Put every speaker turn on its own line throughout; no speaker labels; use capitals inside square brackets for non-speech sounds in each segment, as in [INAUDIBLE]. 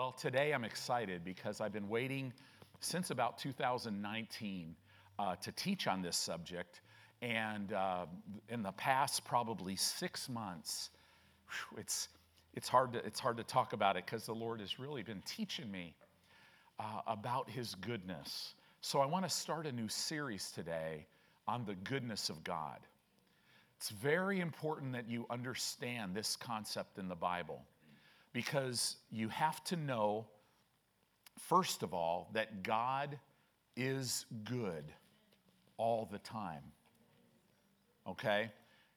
Well, today I'm excited because I've been waiting since about 2019 uh, to teach on this subject. And uh, in the past probably six months, whew, it's, it's, hard to, it's hard to talk about it because the Lord has really been teaching me uh, about His goodness. So I want to start a new series today on the goodness of God. It's very important that you understand this concept in the Bible because you have to know, first of all, that God is good all the time. Okay?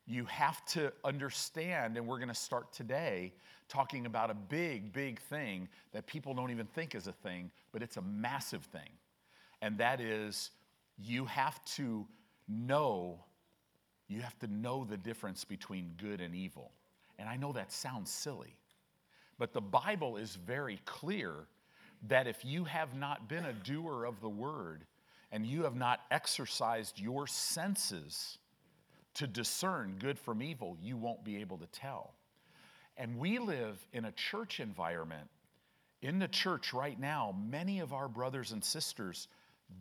You have to understand, and we're going to start today talking about a big, big thing that people don't even think is a thing, but it's a massive thing. And that is, you have to know, you have to know the difference between good and evil. And I know that sounds silly, but the Bible is very clear that if you have not been a doer of the word and you have not exercised your senses to discern good from evil, you won't be able to tell. And we live in a church environment. In the church right now, many of our brothers and sisters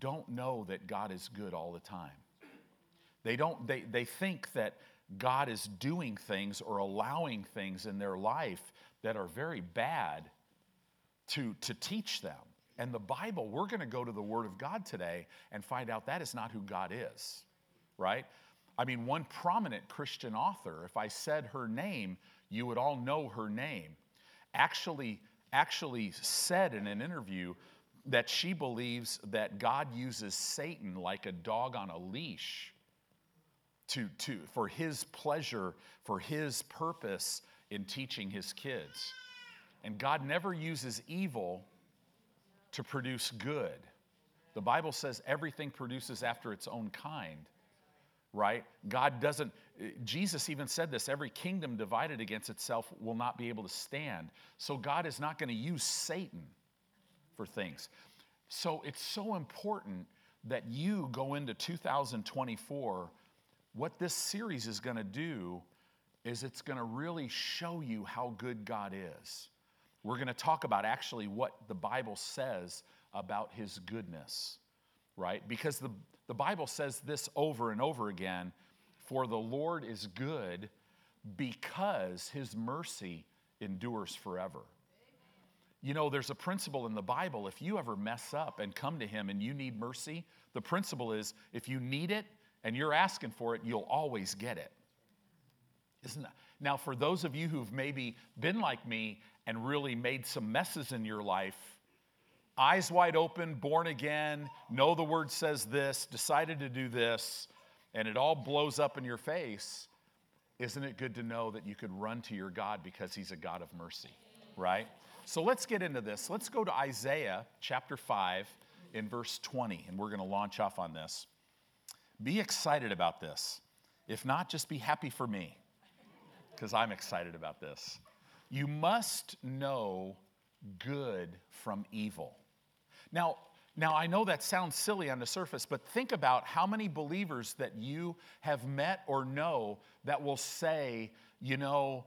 don't know that God is good all the time. They don't they, they think that God is doing things or allowing things in their life that are very bad to, to teach them. And the Bible, we're going to go to the Word of God today and find out that is not who God is, right? I mean, one prominent Christian author, if I said her name, you would all know her name, actually, actually said in an interview that she believes that God uses Satan like a dog on a leash to, to, for his pleasure, for his purpose in teaching his kids. And God never uses evil to produce good. The Bible says everything produces after its own kind, right? God doesn't, Jesus even said this every kingdom divided against itself will not be able to stand. So God is not going to use Satan for things. So it's so important that you go into 2024. What this series is going to do is it's going to really show you how good God is. We're going to talk about actually what the Bible says about his goodness, right? Because the, the Bible says this over and over again For the Lord is good because his mercy endures forever. You know, there's a principle in the Bible if you ever mess up and come to him and you need mercy, the principle is if you need it and you're asking for it, you'll always get it. Isn't that? Now, for those of you who've maybe been like me and really made some messes in your life, eyes wide open, born again, know the word says this, decided to do this, and it all blows up in your face, isn't it good to know that you could run to your God because He's a God of mercy, right? So let's get into this. Let's go to Isaiah chapter 5 in verse 20, and we're going to launch off on this. Be excited about this. If not, just be happy for me because I'm excited about this. You must know good from evil. Now, now, I know that sounds silly on the surface, but think about how many believers that you have met or know that will say, you know,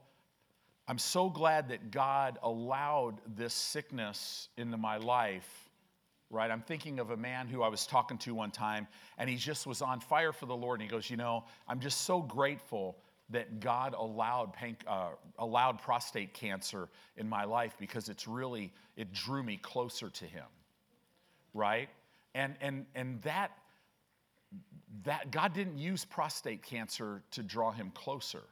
I'm so glad that God allowed this sickness into my life, right? I'm thinking of a man who I was talking to one time, and he just was on fire for the Lord. And he goes, You know, I'm just so grateful that God allowed, uh, allowed prostate cancer in my life because it's really, it drew me closer to Him, right? And, and, and that, that, God didn't use prostate cancer to draw him closer.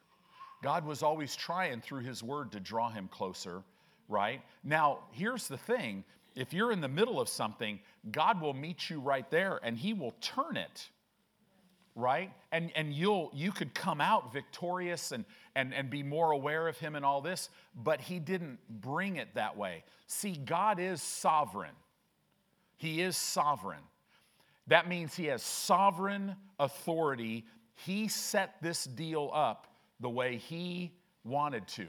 God was always trying through His Word to draw him closer, right? Now, here's the thing if you're in the middle of something, God will meet you right there and He will turn it right? And and you'll you could come out victorious and and and be more aware of him and all this but he didn't bring it that way. See god is sovereign. He is sovereign. That means he has sovereign authority. He set this deal up the way he wanted to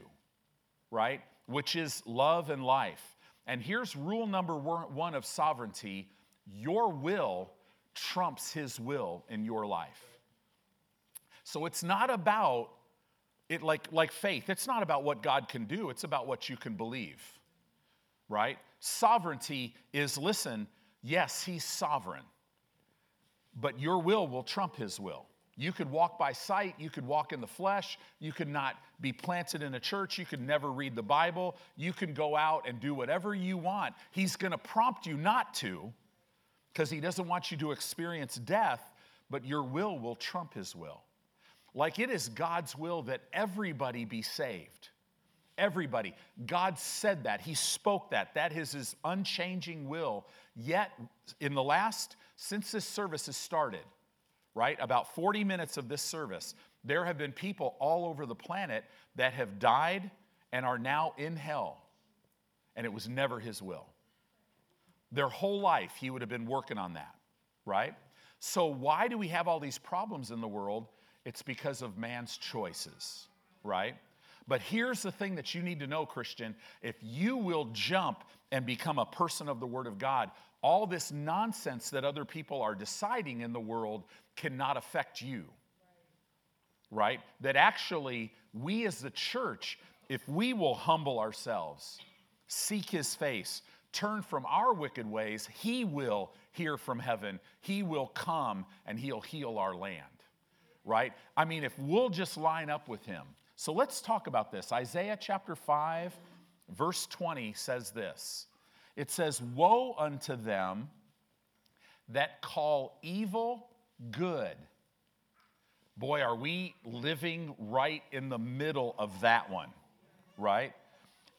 right? Which is love and life. And here's rule number one of sovereignty. Your will trumps his will in your life. So it's not about it like, like faith, it's not about what God can do, it's about what you can believe. right? Sovereignty is listen, yes, he's sovereign, but your will will trump his will. You could walk by sight, you could walk in the flesh, you could not be planted in a church, you could never read the Bible, you can go out and do whatever you want. He's going to prompt you not to because he doesn't want you to experience death, but your will will trump his will. Like it is God's will that everybody be saved. Everybody. God said that. He spoke that. That is his unchanging will. Yet, in the last, since this service has started, right? About 40 minutes of this service, there have been people all over the planet that have died and are now in hell. And it was never his will. Their whole life, he would have been working on that, right? So, why do we have all these problems in the world? It's because of man's choices, right? But here's the thing that you need to know, Christian. If you will jump and become a person of the Word of God, all this nonsense that other people are deciding in the world cannot affect you. Right? That actually, we as the church, if we will humble ourselves, seek His face, turn from our wicked ways, He will hear from heaven. He will come and He'll heal our land. Right? I mean, if we'll just line up with Him. So let's talk about this. Isaiah chapter 5, verse 20 says this It says, Woe unto them that call evil good. Boy, are we living right in the middle of that one, right?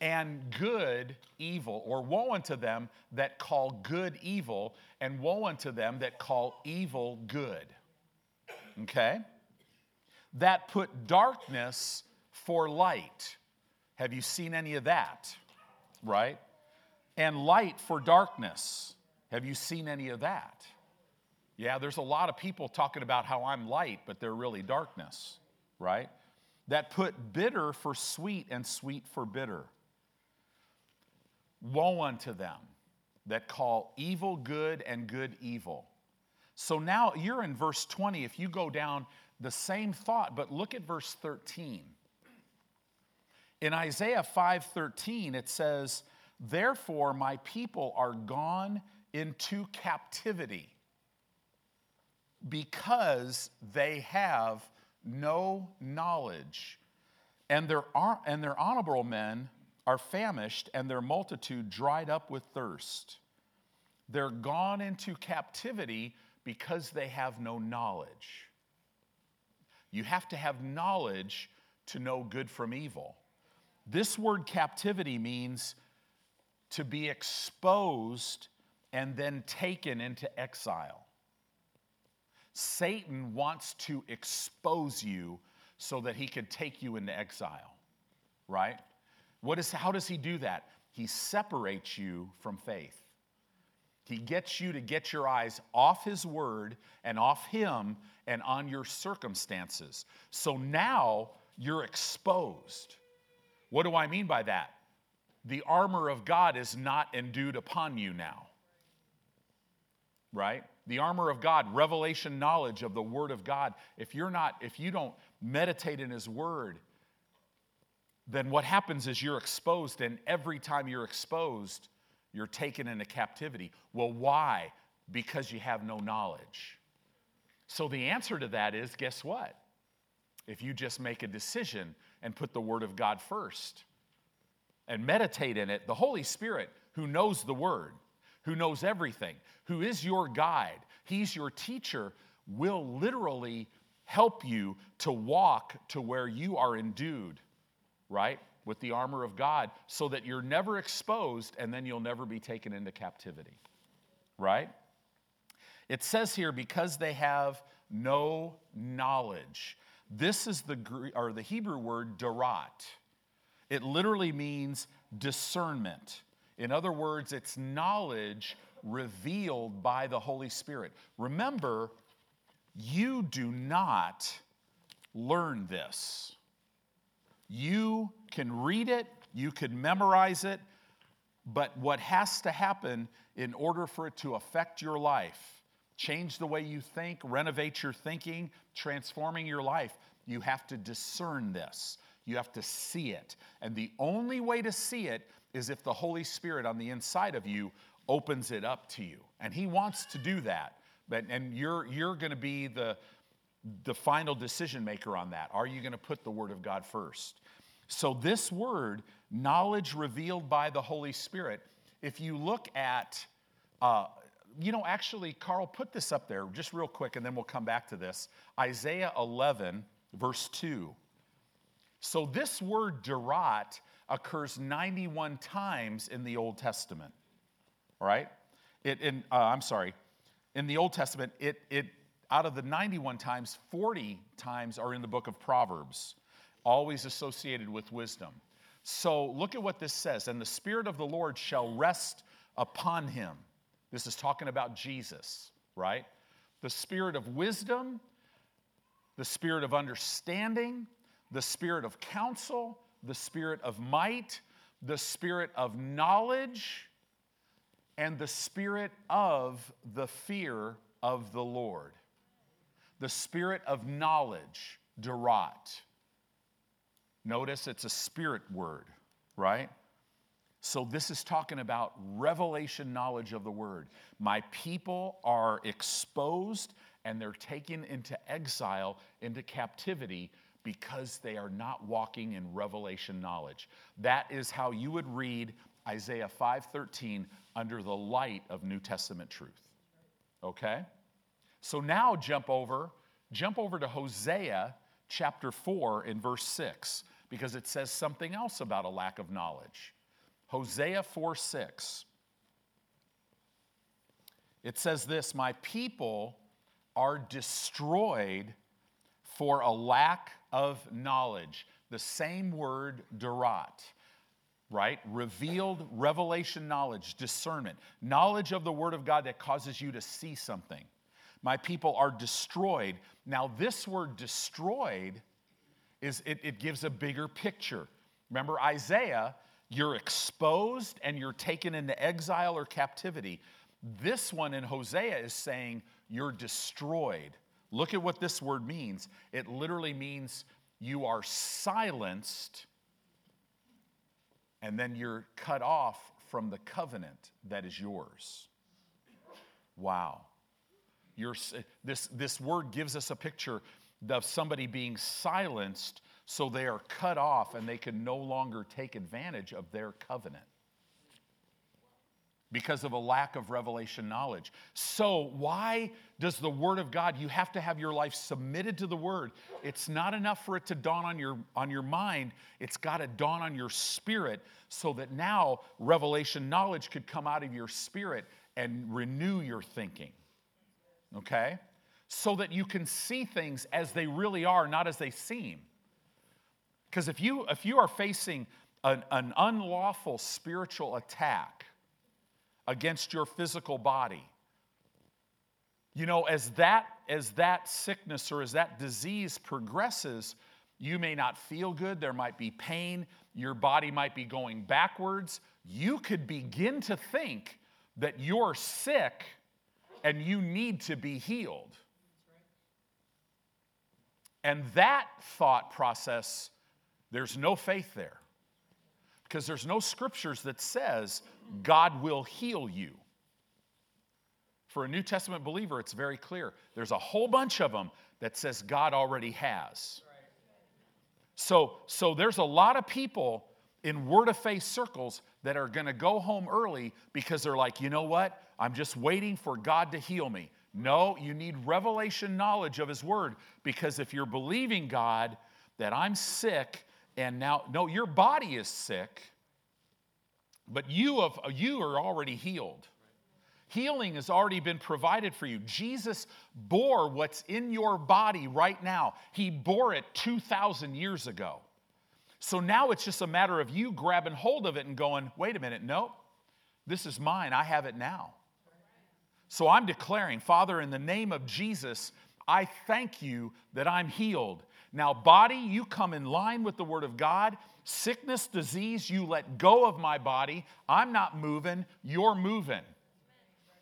And good evil, or woe unto them that call good evil, and woe unto them that call evil good. Okay? That put darkness for light. Have you seen any of that? Right? And light for darkness. Have you seen any of that? Yeah, there's a lot of people talking about how I'm light, but they're really darkness, right? That put bitter for sweet and sweet for bitter. Woe unto them that call evil good and good evil. So now you're in verse 20. If you go down the same thought, but look at verse 13. In Isaiah 5:13 it says, "Therefore my people are gone into captivity." because they have no knowledge. And their, and their honorable men are famished, and their multitude dried up with thirst. They're gone into captivity because they have no knowledge. You have to have knowledge to know good from evil. This word captivity means to be exposed and then taken into exile. Satan wants to expose you so that he can take you into exile, right? What is, how does he do that? He separates you from faith. He gets you to get your eyes off his word and off him and on your circumstances. So now you're exposed. What do I mean by that? The armor of God is not endued upon you now, right? the armor of God, revelation knowledge of the Word of God, if you're not, if you don't meditate in His Word, then what happens is you're exposed, and every time you're exposed, you're taken into captivity. Well, why? Because you have no knowledge. So the answer to that is guess what? If you just make a decision and put the Word of God first and meditate in it, the Holy Spirit, who knows the Word, who knows everything, who is your guide, he's your teacher, will literally help you to walk to where you are endued, right? With the armor of God, so that you're never exposed and then you'll never be taken into captivity, right? It says here, because they have no knowledge. This is the, or the Hebrew word darat. It literally means discernment. In other words, it's knowledge revealed by the Holy Spirit. Remember, you do not learn this. You can read it, you can memorize it, but what has to happen in order for it to affect your life, change the way you think, renovate your thinking, transforming your life, you have to discern this. You have to see it. And the only way to see it is if the Holy Spirit on the inside of you opens it up to you. And He wants to do that. But, and you're, you're going to be the, the final decision maker on that. Are you going to put the Word of God first? So, this word, knowledge revealed by the Holy Spirit, if you look at, uh, you know, actually, Carl, put this up there just real quick and then we'll come back to this. Isaiah 11, verse 2. So, this word derat occurs 91 times in the Old Testament. All right? It, in, uh, I'm sorry. In the Old Testament, it, it, out of the 91 times, 40 times are in the book of Proverbs, always associated with wisdom. So look at what this says. And the Spirit of the Lord shall rest upon him. This is talking about Jesus, right? The Spirit of wisdom, the Spirit of understanding, the Spirit of counsel, the spirit of might, the spirit of knowledge, and the spirit of the fear of the Lord. The spirit of knowledge, derat. Notice it's a spirit word, right? So, this is talking about revelation knowledge of the word. My people are exposed and they're taken into exile, into captivity because they are not walking in revelation knowledge. That is how you would read Isaiah 5:13 under the light of New Testament truth. Okay? So now jump over, jump over to Hosea chapter 4 in verse 6 because it says something else about a lack of knowledge. Hosea 4 6. It says this My people are destroyed for a lack of knowledge. The same word, derat, right? Revealed revelation knowledge, discernment, knowledge of the Word of God that causes you to see something. My people are destroyed. Now, this word destroyed is it, it gives a bigger picture. Remember Isaiah, you're exposed and you're taken into exile or captivity. This one in Hosea is saying you're destroyed. Look at what this word means. It literally means you are silenced and then you're cut off from the covenant that is yours. Wow. You're, this, this word gives us a picture of somebody being silenced so they are cut off and they can no longer take advantage of their covenant because of a lack of revelation knowledge. So, why does the Word of God, you have to have your life submitted to the Word? It's not enough for it to dawn on your, on your mind, it's got to dawn on your spirit so that now revelation knowledge could come out of your spirit and renew your thinking. Okay? So that you can see things as they really are, not as they seem. Because if you, if you are facing an, an unlawful spiritual attack, against your physical body. You know, as that, as that sickness or as that disease progresses, you may not feel good, there might be pain, your body might be going backwards. You could begin to think that you're sick and you need to be healed. And that thought process, there's no faith there because there's no scriptures that says God will heal you. For a New Testament believer, it's very clear. There's a whole bunch of them that says God already has. So, so there's a lot of people in word of faith circles that are going to go home early because they're like, you know what? I'm just waiting for God to heal me. No, you need revelation knowledge of His Word because if you're believing God that I'm sick and now, no, your body is sick, but you, have, you are already healed. Healing has already been provided for you. Jesus bore what's in your body right now. He bore it 2,000 years ago. So now it's just a matter of you grabbing hold of it and going, wait a minute, no, this is mine. I have it now. So I'm declaring, Father, in the name of Jesus, I thank you that I'm healed. Now, body, you come in line with the Word of God. Sickness, disease, you let go of my body. I'm not moving, you're moving.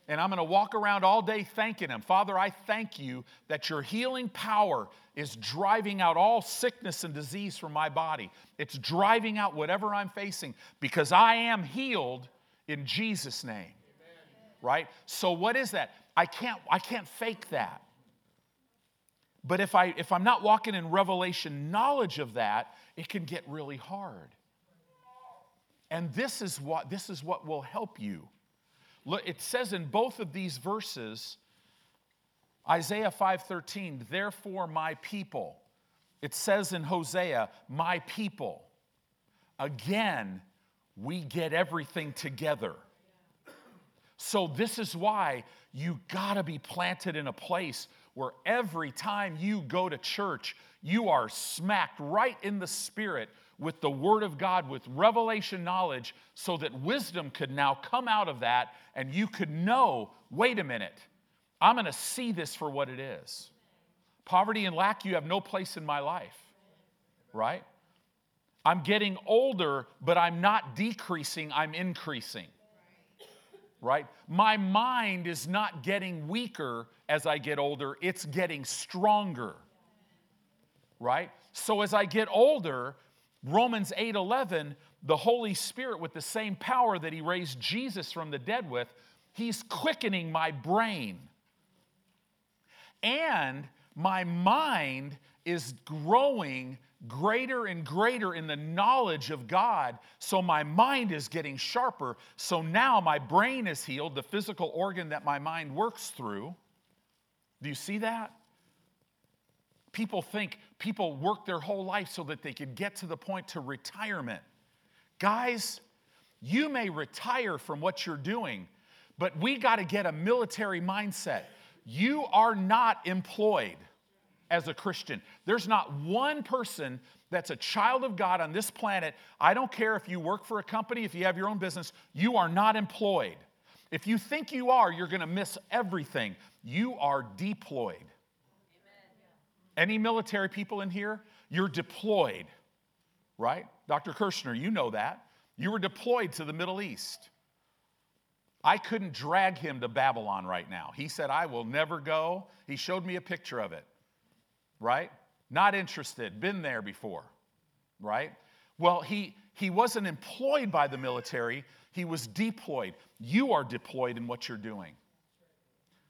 And I'm going to walk around all day thanking Him. Father, I thank you that your healing power is driving out all sickness and disease from my body. It's driving out whatever I'm facing because I am healed in Jesus' name. Amen. Right? So what is that? I can't I can't fake that. But if I if I'm not walking in revelation knowledge of that, it can get really hard. And this is what this is what will help you. Look, it says in both of these verses, Isaiah 5:13, therefore my people. It says in Hosea, my people. Again, we get everything together. So this is why you got to be planted in a place where every time you go to church, you are smacked right in the spirit with the Word of God, with revelation knowledge, so that wisdom could now come out of that and you could know wait a minute, I'm going to see this for what it is. Poverty and lack, you have no place in my life, right? I'm getting older, but I'm not decreasing, I'm increasing. Right? My mind is not getting weaker as I get older, it's getting stronger. Right? So as I get older, Romans 8:11, the Holy Spirit with the same power that he raised Jesus from the dead with, he's quickening my brain. And my mind is growing greater and greater in the knowledge of God. So my mind is getting sharper. So now my brain is healed, the physical organ that my mind works through. Do you see that? People think people work their whole life so that they could get to the point to retirement. Guys, you may retire from what you're doing, but we got to get a military mindset. You are not employed as a Christian. There's not one person that's a child of God on this planet. I don't care if you work for a company, if you have your own business, you are not employed. If you think you are, you're going to miss everything. You are deployed. Any military people in here? You're deployed, right? Dr. Kirshner, you know that. You were deployed to the Middle East. I couldn't drag him to Babylon right now. He said, I will never go. He showed me a picture of it right? Not interested, been there before, right? Well, he, he wasn't employed by the military, he was deployed. You are deployed in what you're doing.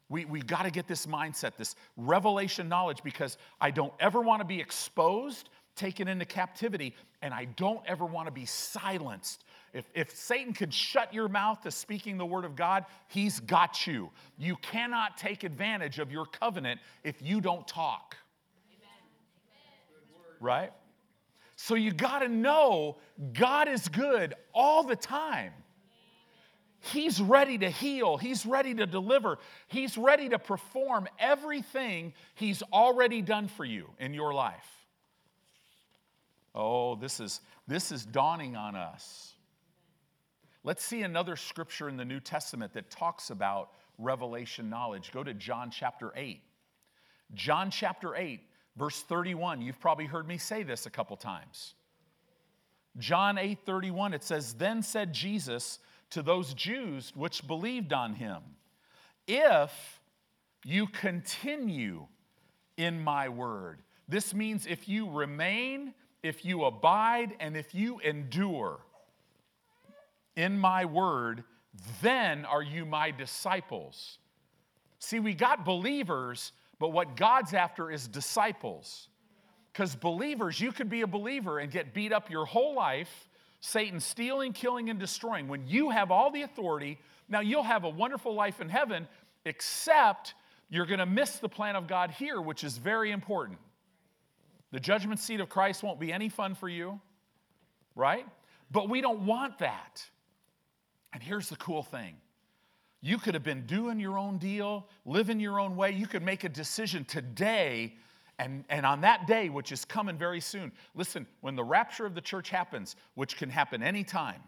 We, we got to get this mindset, this revelation knowledge, because I don't ever want to be exposed, taken into captivity, and I don't ever want to be silenced. If, if Satan could shut your mouth to speaking the word of God, he's got you. You cannot take advantage of your covenant if you don't talk right? So you got to know God is good all the time. He's ready to heal. He's ready to deliver. He's ready to perform everything He's already done for you in your life. Oh, this is, this is dawning on us. Let's see another scripture in the New Testament that talks about revelation knowledge. Go to John chapter 8. John chapter 8 Verse 31, you've probably heard me say this a couple times. John 8 31, it says, Then said Jesus to those Jews which believed on him, If you continue in my word. This means if you remain, if you abide, and if you endure in my word, then are you my disciples. See, we got believers but what God's after is disciples. Because believers, you could be a believer and get beat up your whole life, Satan stealing, killing, and destroying. When you have all the authority, now you'll have a wonderful life in heaven, except you're going to miss the plan of God here, which is very important. The judgment seat of Christ won't be any fun for you, right? But we don't want that. And here's the cool thing you could have been doing your own deal, living your own way. You could make a decision today and, and on that day, which is coming very soon. Listen, when the rapture of the church happens, which can happen anytime,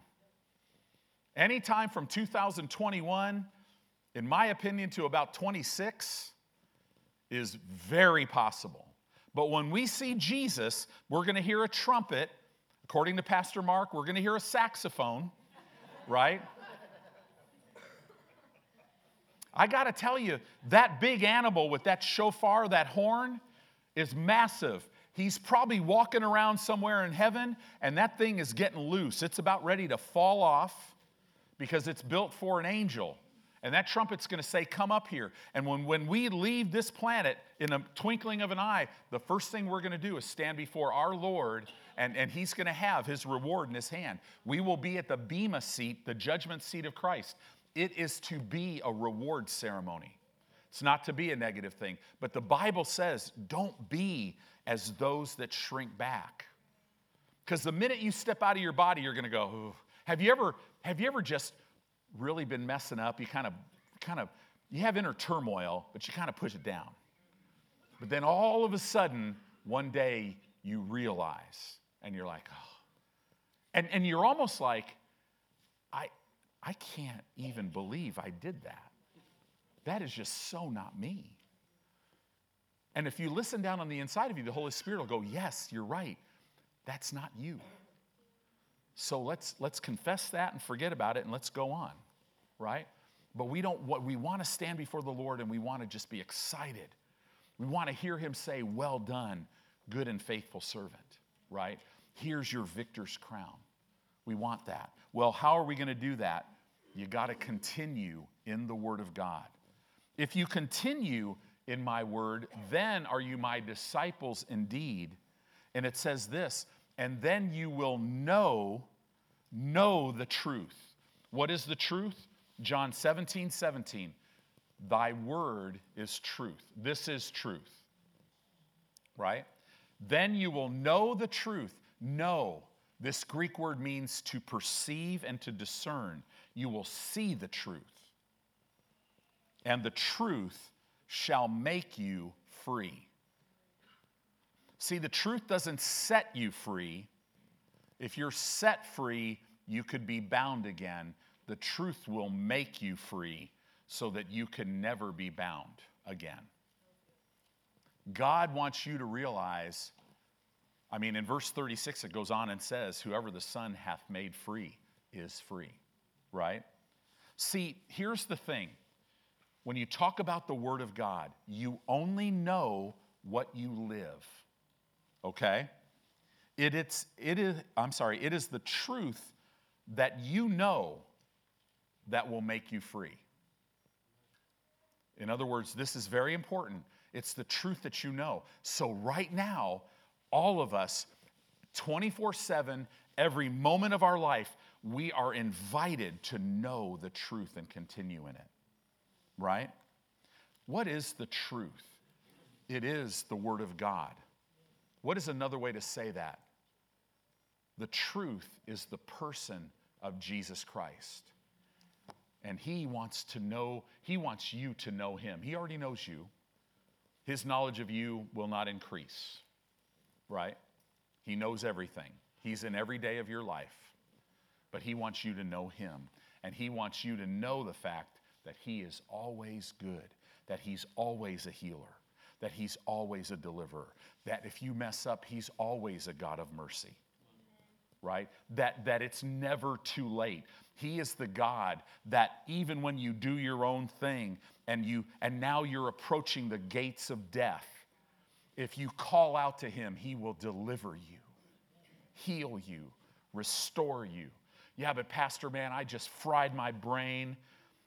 anytime from 2021, in my opinion, to about 26, is very possible. But when we see Jesus, we're going to hear a trumpet. According to Pastor Mark, we're going to hear a saxophone, right? I got to tell you, that big animal with that shofar, that horn, is massive. He's probably walking around somewhere in heaven, and that thing is getting loose. It's about ready to fall off because it's built for an angel. And that trumpet's going to say, Come up here. And when, when we leave this planet in a twinkling of an eye, the first thing we're going to do is stand before our Lord, and, and He's going to have His reward in His hand. We will be at the Bema seat, the judgment seat of Christ. It is to be a reward ceremony. It's not to be a negative thing. But the Bible says, don't be as those that shrink back. Because the minute you step out of your body, you're going to go, Ooh. have you ever, have you ever just really been messing up? You kind of, kind of, you have inner turmoil, but you kind of push it down. But then all of a sudden, one day you realize, and you're like, oh. And, and you're almost like, I, I can't even believe I did that. That is just so not me. And if you listen down on the inside of you, the Holy Spirit will go, Yes, you're right. That's not you. So let's, let's confess that and forget about it and let's go on, right? But we don't, what we want to stand before the Lord and we want to just be excited. We want to hear him say, Well done, good and faithful servant, right? Here's your victor's crown. We want that. Well, how are we going to do that? You got to continue in the Word of God. If you continue in my word, then are you my disciples indeed. And it says this, and then you will know, know the truth. What is the truth? John 17, 17. Thy word is truth. This is truth. Right? Then you will know the truth. Know. This Greek word means to perceive and to discern. You will see the truth. And the truth shall make you free. See, the truth doesn't set you free. If you're set free, you could be bound again. The truth will make you free so that you can never be bound again. God wants you to realize, I mean, in verse 36, it goes on and says, Whoever the Son hath made free is free, right? See, here's the thing when you talk about the Word of God, you only know what you live. Okay? It, it's, it is, I'm sorry, it is the truth that you know that will make you free. In other words, this is very important. It's the truth that you know. So, right now, all of us, 24 7, every moment of our life, we are invited to know the truth and continue in it right? What is the truth? It is the Word of God. What is another way to say that? The truth is the person of Jesus Christ. And He wants to know, He wants you to know Him. He already knows you. His knowledge of you will not increase, right? He knows everything. He's in every day of your life. But He wants you to know Him. And He wants you to know the fact that He is always good, that He's always a healer, that He's always a deliverer, that if you mess up, He's always a God of mercy. Right? That, that it's never too late. He is the God that even when you do your own thing and you and now you're approaching the gates of death, if you call out to him, he will deliver you, heal you, restore you. Yeah, but Pastor, man, I just fried my brain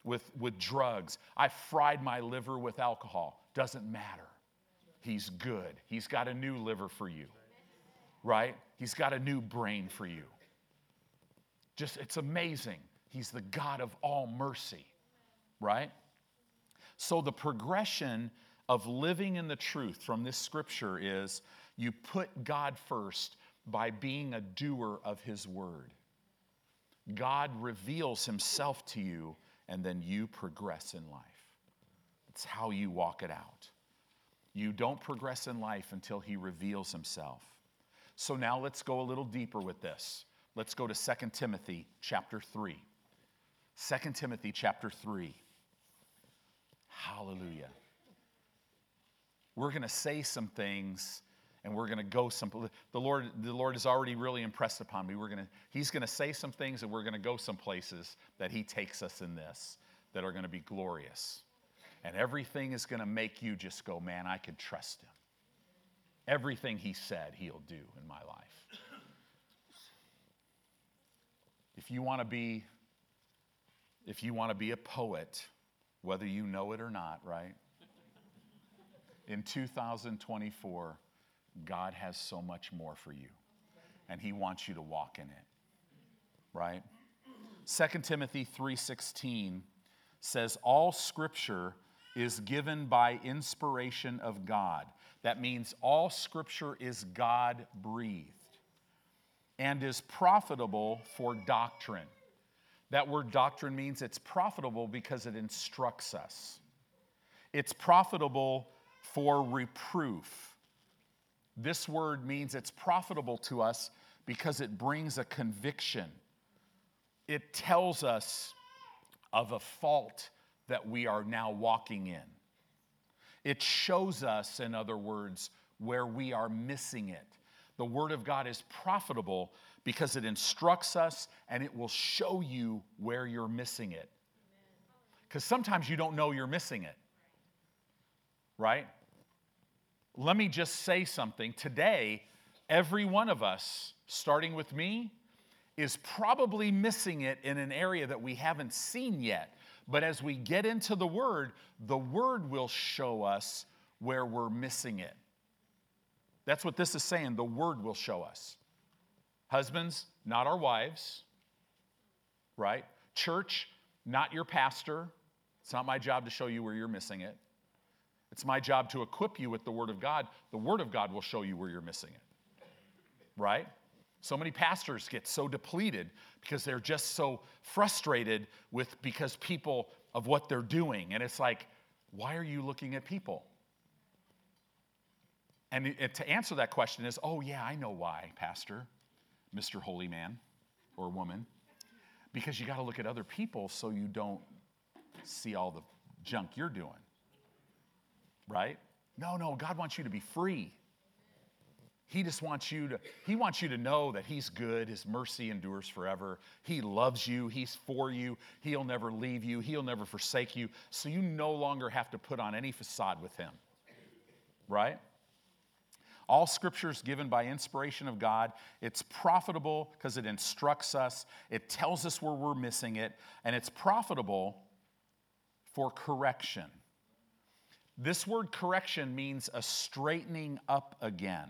with, with drugs. I fried my liver with alcohol. Doesn't matter. He's good. He's got a new liver for you, right? He's got a new brain for you. Just, it's amazing. He's the God of all mercy, right? So, the progression of living in the truth from this scripture is you put God first by being a doer of His word. God reveals Himself to you and then you progress in life. It's how you walk it out. You don't progress in life until He reveals Himself. So now let's go a little deeper with this. Let's go to 2 Timothy chapter 3. 2 Timothy chapter 3. Hallelujah. We're going to say some things and we're going to go some the lord the lord has already really impressed upon me we're going to he's going to say some things and we're going to go some places that he takes us in this that are going to be glorious And everything is going to make you just go, man, I can trust him. Everything he said, he'll do in my life. If you want to be if you want to be a poet, whether you know it or not, right? In 2024, God has so much more for you, and He wants you to walk in it, right? 2 Timothy 3:16 says all scripture is given by inspiration of God. That means all scripture is God breathed and is profitable for doctrine. That word doctrine means it's profitable because it instructs us. It's profitable for reproof. This word means it's profitable to us because it brings a conviction. It tells us of a fault that we are now walking in. It shows us, in other words, where we are missing it. The Word of God is profitable because it instructs us and it will show you where you're missing it. Because sometimes you don't know you're missing it, right? Let me just say something. Today, every one of us, starting with me, is probably missing it in an area that we haven't seen yet. But as we get into the Word, the Word will show us where we're missing it. That's what this is saying. The Word will show us. Husbands, not our wives, right? Church, not your pastor. It's not my job to show you where you're missing it. It's my job to equip you with the Word of God. The Word of God will show you where you're missing it, right? So many pastors get so depleted because they're just so frustrated with because people of what they're doing. And it's like, why are you looking at people? And to answer that question is, oh, yeah, I know why, Pastor. Mr. Holy Man or woman, because you got to look at other people so you don't see all the junk you're doing. Right? No, no, God wants you to be free. He just wants you to he wants you to know that he's good, his mercy endures forever. He loves you, he's for you. He'll never leave you, he'll never forsake you. So you no longer have to put on any facade with him. Right? All scripture is given by inspiration of God. It's profitable because it instructs us, it tells us where we're missing it, and it's profitable for correction. This word correction means a straightening up again.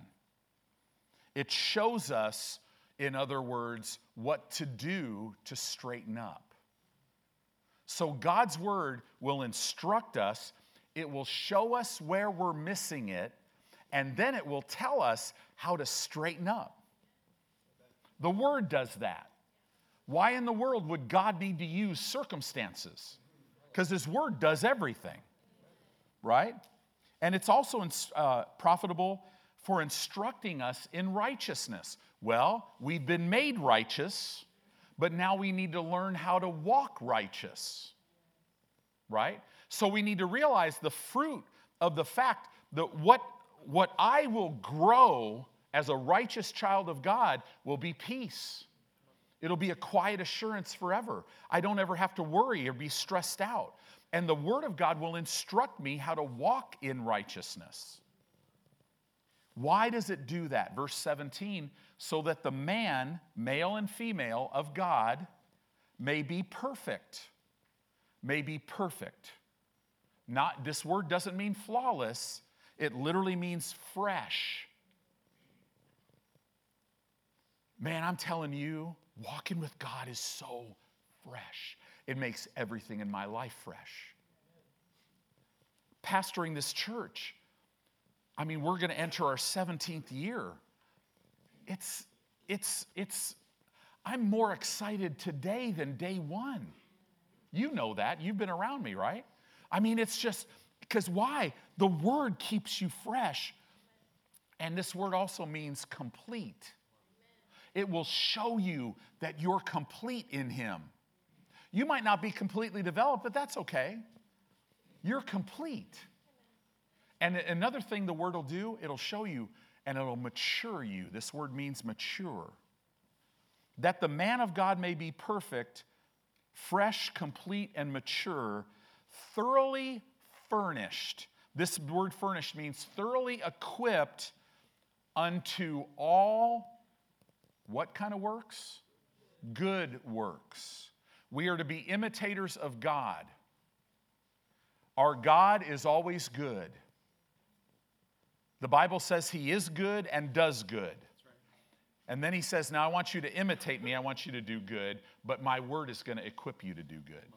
It shows us, in other words, what to do to straighten up. So God's word will instruct us, it will show us where we're missing it, and then it will tell us how to straighten up. The Word does that. Why in the world would God need to use circumstances? Because His Word does everything, right? And it's also uh, profitable for instructing us in righteousness. Well, we've been made righteous, but now we need to learn how to walk righteous, right? So we need to realize the fruit of the fact that what what I will grow as a righteous child of God will be peace. It'll be a quiet assurance forever. I don't ever have to worry or be stressed out. And the Word of God will instruct me how to walk in righteousness. Why does it do that? Verse 17, so that the man, male and female of God, may be perfect. May be perfect. Not this word doesn't mean flawless, it literally means fresh. Man, I'm telling you, walking with God is so fresh. It makes everything in my life fresh. Pastoring this church, I mean, we're going to enter our 17th year. It's, it's, it's, I'm more excited today than day one. You know that. You've been around me, right? I mean, it's just, because why? The word keeps you fresh. And this word also means complete. It will show you that you're complete in Him. You might not be completely developed, but that's okay. You're complete. And another thing the word will do, it'll show you and it'll mature you. This word means mature. That the man of God may be perfect, fresh, complete, and mature, thoroughly furnished. This word furnished means thoroughly equipped unto all what kind of works? Good works. We are to be imitators of God. Our God is always good. The Bible says He is good and does good. And then He says, Now I want you to imitate me, I want you to do good, but my word is going to equip you to do good.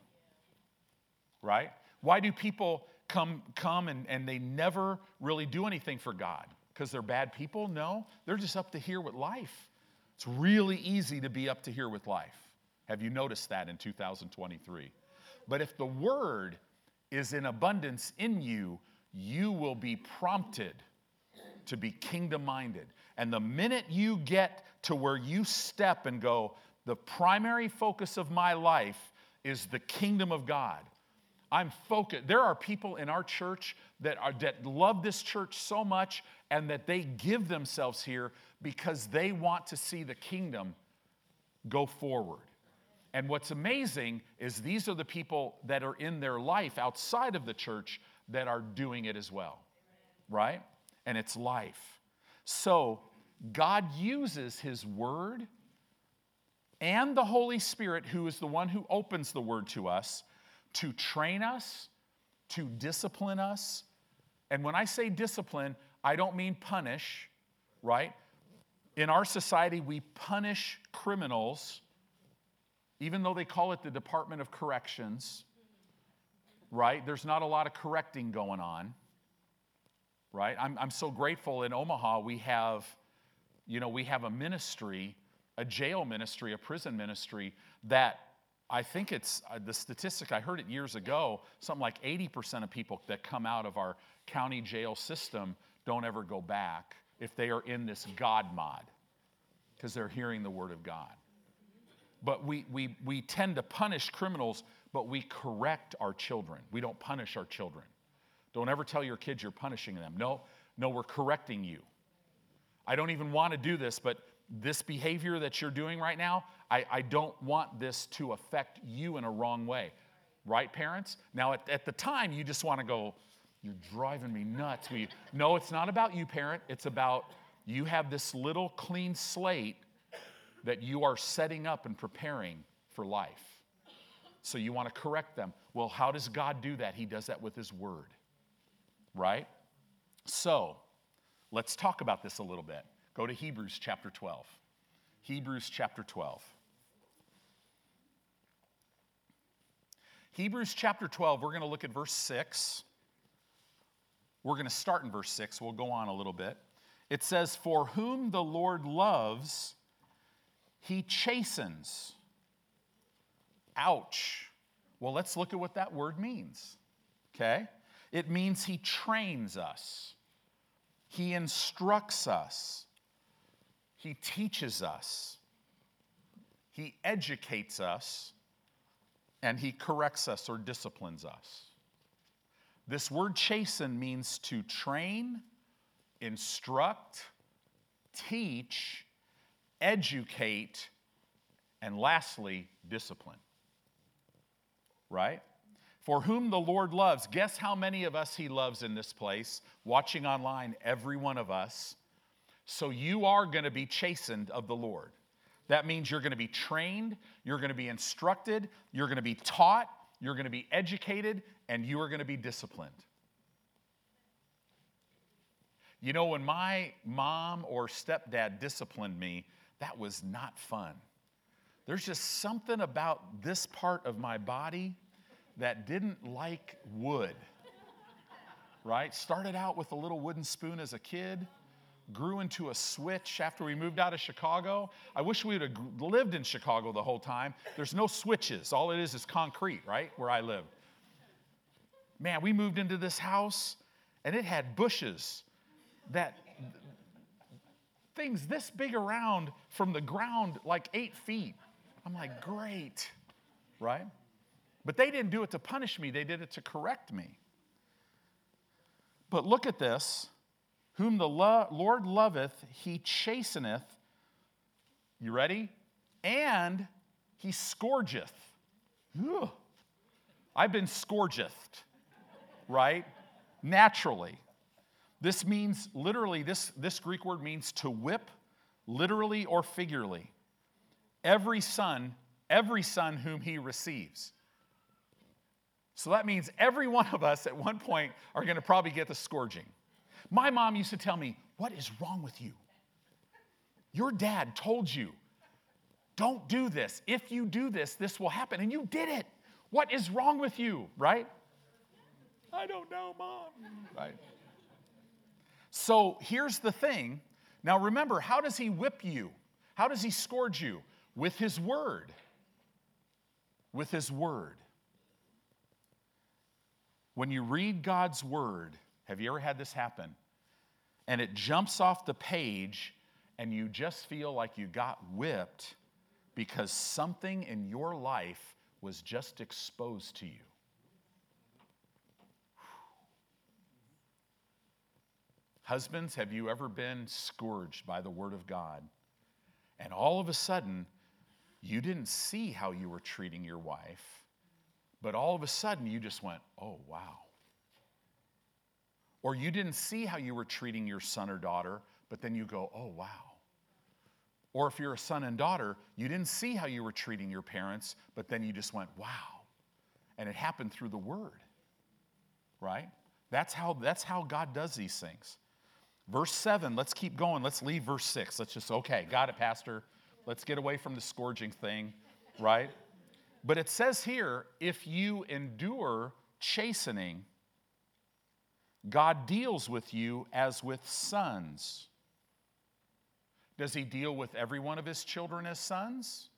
Right? Why do people come, come and, and they never really do anything for God? Because they're bad people? No, they're just up to here with life. It's really easy to be up to here with life. Have you noticed that in 2023? But if the word is in abundance in you, you will be prompted to be kingdom minded. And the minute you get to where you step and go, the primary focus of my life is the kingdom of God. I'm focused. There are people in our church that, are, that love this church so much and that they give themselves here because they want to see the kingdom go forward. And what's amazing is these are the people that are in their life outside of the church that are doing it as well, right? And it's life. So God uses His Word and the Holy Spirit, who is the one who opens the Word to us, to train us, to discipline us. And when I say discipline, I don't mean punish, right? In our society, we punish criminals even though they call it the Department of Corrections, right? There's not a lot of correcting going on, right? I'm, I'm so grateful in Omaha we have, you know, we have a ministry, a jail ministry, a prison ministry that I think it's uh, the statistic, I heard it years ago, something like 80% of people that come out of our county jail system don't ever go back if they are in this God mod because they're hearing the word of God. But we, we, we tend to punish criminals, but we correct our children. We don't punish our children. Don't ever tell your kids you're punishing them. No, no, we're correcting you. I don't even want to do this, but this behavior that you're doing right now, I, I don't want this to affect you in a wrong way. Right, parents? Now, at, at the time, you just want to go, You're driving me nuts. We, no, it's not about you, parent. It's about you have this little clean slate that you are setting up and preparing for life. So you want to correct them. Well, how does God do that? He does that with His Word, right? So let's talk about this a little bit. Go to Hebrews chapter 12. Hebrews chapter 12. Hebrews chapter 12, we're going to look at verse 6. We're going to start in verse 6. We'll go on a little bit. It says, For whom the Lord loves, he chastens. Ouch. Well, let's look at what that word means. Okay? It means he trains us, he instructs us, he teaches us, he educates us, and he corrects us or disciplines us. This word chasten means to train, instruct, teach, educate, and lastly, discipline. Right? For whom the Lord loves, guess how many of us He loves in this place? Watching online, every one of us. So you are going to be chastened of the Lord. That means you're going to be trained, you're going to be instructed, you're going to be taught, you're going to be educated, and you are going to be disciplined. You know, when my mom or stepdad disciplined me, that was not fun. There's just something about this part of my body that didn't like wood, right? Started out with a little wooden spoon as a kid, grew into a switch after we moved out of Chicago. I wish we would have lived in Chicago the whole time. There's no switches, all it is is concrete, right? Where I live. Man, we moved into this house and it had bushes that things this big around from the ground, like eight feet. I'm like, great, right? But they didn't do it to punish me, they did it to correct me. But look at this whom the lo- Lord loveth, he chasteneth. You ready? And he scourgeth. Ugh. I've been scourgeth. right? Naturally. This means literally, this, this Greek word means to whip, literally or figuratively. Every son, every son whom he receives. So that means every one of us at one point are going to probably get the scourging. My mom used to tell me, What is wrong with you? Your dad told you, Don't do this. If you do this, this will happen. And you did it. What is wrong with you? Right? I don't know, mom. Right? So here's the thing. Now remember, how does he whip you? How does he scourge you? With his word. With his word. When you read God's word, have you ever had this happen? And it jumps off the page, and you just feel like you got whipped because something in your life was just exposed to you. Husbands, have you ever been scourged by the Word of God? And all of a sudden, you didn't see how you were treating your wife, but all of a sudden you just went, oh, wow. Or you didn't see how you were treating your son or daughter, but then you go, oh, wow. Or if you're a son and daughter, you didn't see how you were treating your parents, but then you just went, wow. And it happened through the word, right? That's how, that's how God does these things. Verse 7, let's keep going. Let's leave verse 6. Let's just, okay, got it, Pastor. Let's get away from the scourging thing, right? But it says here if you endure chastening, God deals with you as with sons. Does he deal with every one of his children as sons?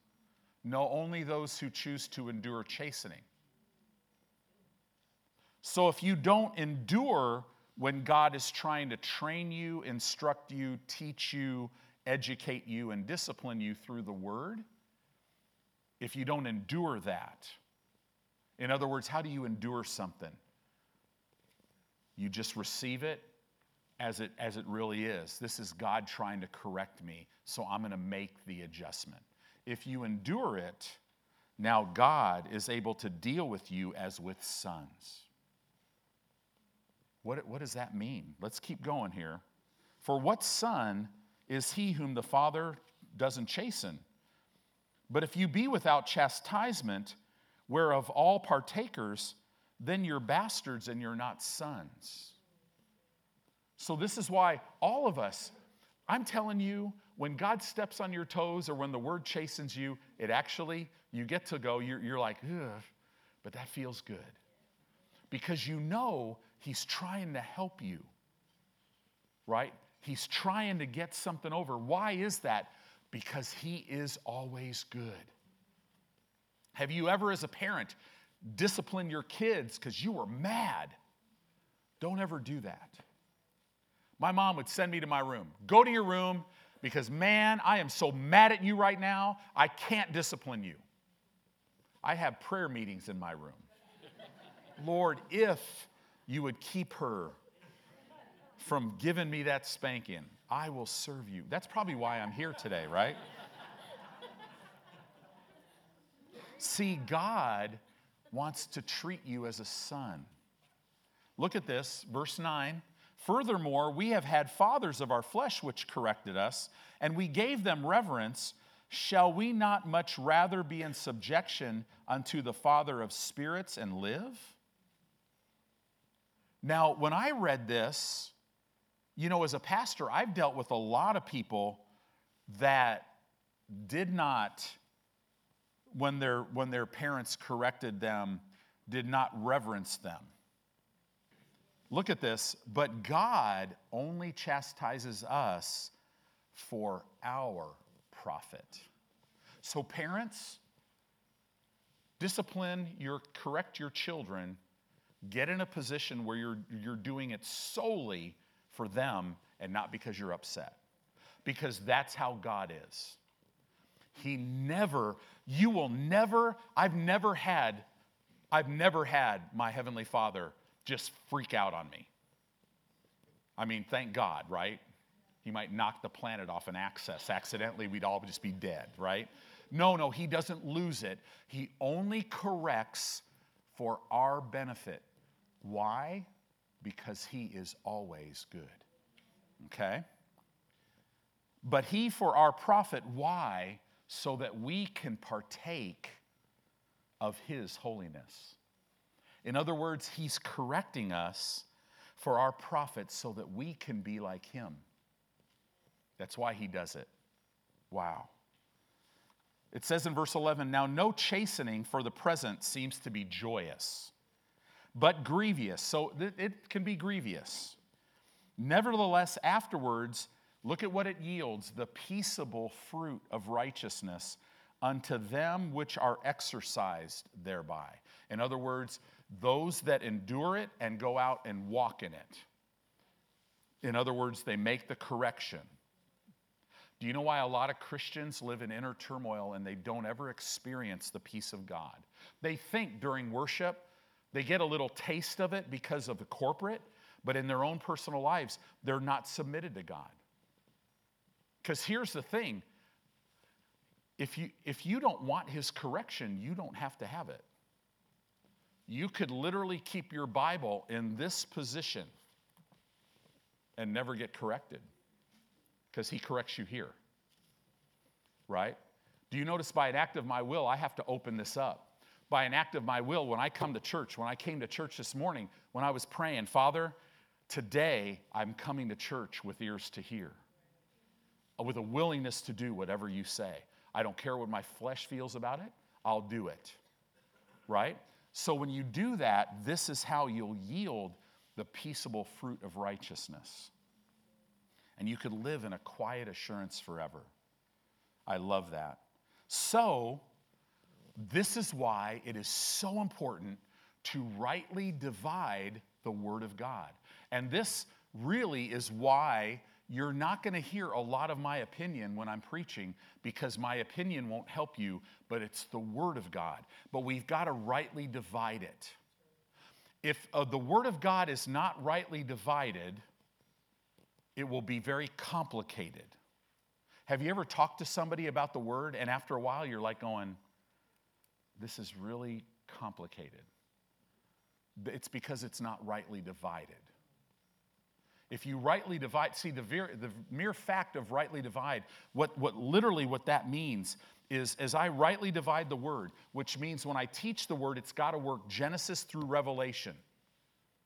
No, only those who choose to endure chastening. So if you don't endure when God is trying to train you, instruct you, teach you, educate you, and discipline you through the Word, if you don't endure that, in other words, how do you endure something? You just receive it as it, as it really is. This is God trying to correct me, so I'm going to make the adjustment. If you endure it, now God is able to deal with you as with sons. What, what does that mean? Let's keep going here. For what son is he whom the Father doesn't chasten? But if you be without chastisement, whereof all partakers, then you're bastards and you're not sons. So, this is why all of us, I'm telling you, when God steps on your toes or when the word chastens you, it actually, you get to go, you're, you're like, ugh, but that feels good. Because you know He's trying to help you, right? He's trying to get something over. Why is that? Because He is always good. Have you ever, as a parent, disciplined your kids because you were mad? Don't ever do that. My mom would send me to my room. Go to your room because, man, I am so mad at you right now, I can't discipline you. I have prayer meetings in my room. Lord, if you would keep her from giving me that spanking. I will serve you. That's probably why I'm here today, right? See, God wants to treat you as a son. Look at this, verse 9. Furthermore, we have had fathers of our flesh which corrected us, and we gave them reverence. Shall we not much rather be in subjection unto the Father of spirits and live? Now, when I read this, you know, as a pastor, I've dealt with a lot of people that did not, when their, when their parents corrected them, did not reverence them. Look at this, but God only chastises us for our profit. So, parents, discipline your, correct your children Get in a position where you're, you're doing it solely for them and not because you're upset. Because that's how God is. He never, you will never, I've never had, I've never had my Heavenly Father just freak out on me. I mean, thank God, right? He might knock the planet off an axis. Accidentally, we'd all just be dead, right? No, no, he doesn't lose it. He only corrects for our benefit. Why? Because he is always good. Okay? But he for our profit. Why? So that we can partake of his holiness. In other words, he's correcting us for our profit so that we can be like him. That's why he does it. Wow. It says in verse 11 Now no chastening for the present seems to be joyous, but grievous. So it can be grievous. Nevertheless, afterwards, look at what it yields the peaceable fruit of righteousness unto them which are exercised thereby. In other words, those that endure it and go out and walk in it. In other words, they make the correction. Do you know why a lot of Christians live in inner turmoil and they don't ever experience the peace of God? They think during worship, they get a little taste of it because of the corporate, but in their own personal lives, they're not submitted to God. Because here's the thing if you, if you don't want His correction, you don't have to have it. You could literally keep your Bible in this position and never get corrected because he corrects you here. Right? Do you notice by an act of my will, I have to open this up? By an act of my will, when I come to church, when I came to church this morning, when I was praying, Father, today I'm coming to church with ears to hear, with a willingness to do whatever you say. I don't care what my flesh feels about it, I'll do it. Right? So when you do that, this is how you'll yield the peaceable fruit of righteousness and you could live in a quiet assurance forever. I love that. So, this is why it is so important to rightly divide the Word of God. And this really is why you're not going to hear a lot of my opinion when I'm preaching because my opinion won't help you, but it's the Word of God. But we've got to rightly divide it. If uh, the Word of God is not rightly divided, it will be very complicated. Have you ever talked to somebody about the word and after a while you're like going, this is really complicated? It's because it's not rightly divided. If you rightly divide, see, the, the mere fact of rightly divide, what, what literally what that means is as I rightly divide the word, which means when I teach the word, it's got to work Genesis through Revelation.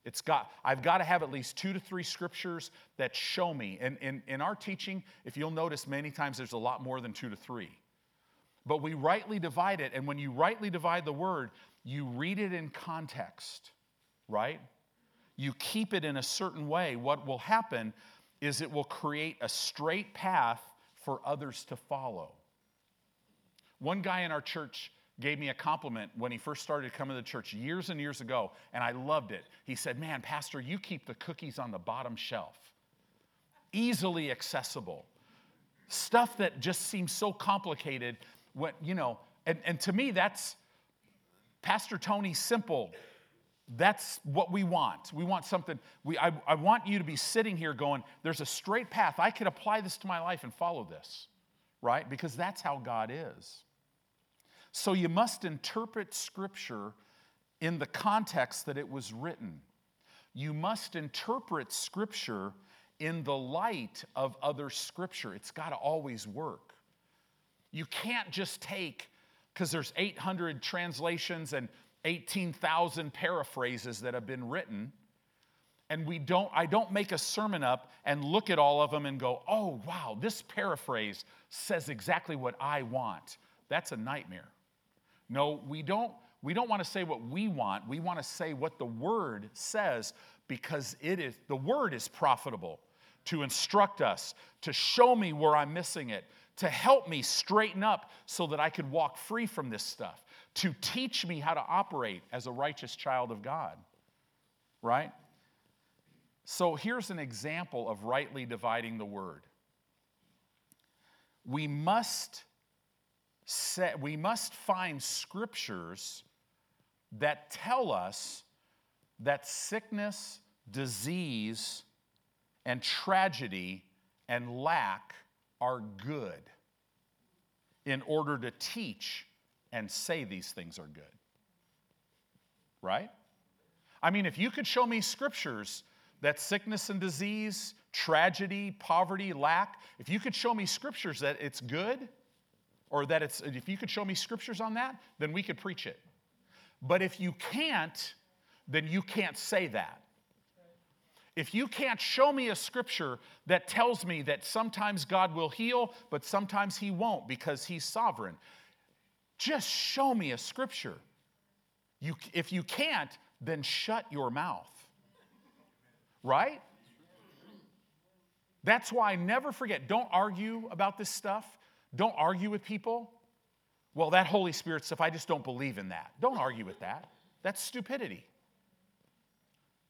It's got, I've got to have at least two to three scriptures that show me. And in, in our teaching, if you'll notice, many times there's a lot more than two to three. But we rightly divide it. And when you rightly divide the word, you read it in context, right? You keep it in a certain way. What will happen is it will create a straight path for others to follow. One guy in our church gave me a compliment when he first started coming to church years and years ago, and I loved it. He said, Man, Pastor, you keep the cookies on the bottom shelf, easily accessible. Stuff that just seems so complicated. When, you know, and, and to me, that's Pastor Tony simple. That's what we want. We want something. We, I, I want you to be sitting here going, there's a straight path. I could apply this to my life and follow this, right? Because that's how God is. So you must interpret Scripture in the context that it was written. You must interpret Scripture in the light of other Scripture. It's got to always work. You can't just take, because there's 800 translations and 18,000 paraphrases that have been written and we don't i don't make a sermon up and look at all of them and go oh wow this paraphrase says exactly what i want that's a nightmare no, we don't, we don't want to say what we want. We want to say what the word says because it is the word is profitable to instruct us, to show me where I'm missing it, to help me straighten up so that I could walk free from this stuff, to teach me how to operate as a righteous child of God. Right? So here's an example of rightly dividing the word. We must we must find scriptures that tell us that sickness, disease, and tragedy and lack are good in order to teach and say these things are good. Right? I mean, if you could show me scriptures that sickness and disease, tragedy, poverty, lack, if you could show me scriptures that it's good, or that it's, if you could show me scriptures on that, then we could preach it. But if you can't, then you can't say that. If you can't show me a scripture that tells me that sometimes God will heal, but sometimes He won't because He's sovereign, just show me a scripture. You, if you can't, then shut your mouth. Right? That's why I never forget, don't argue about this stuff. Don't argue with people. Well, that Holy Spirit stuff, I just don't believe in that. Don't argue with that. That's stupidity.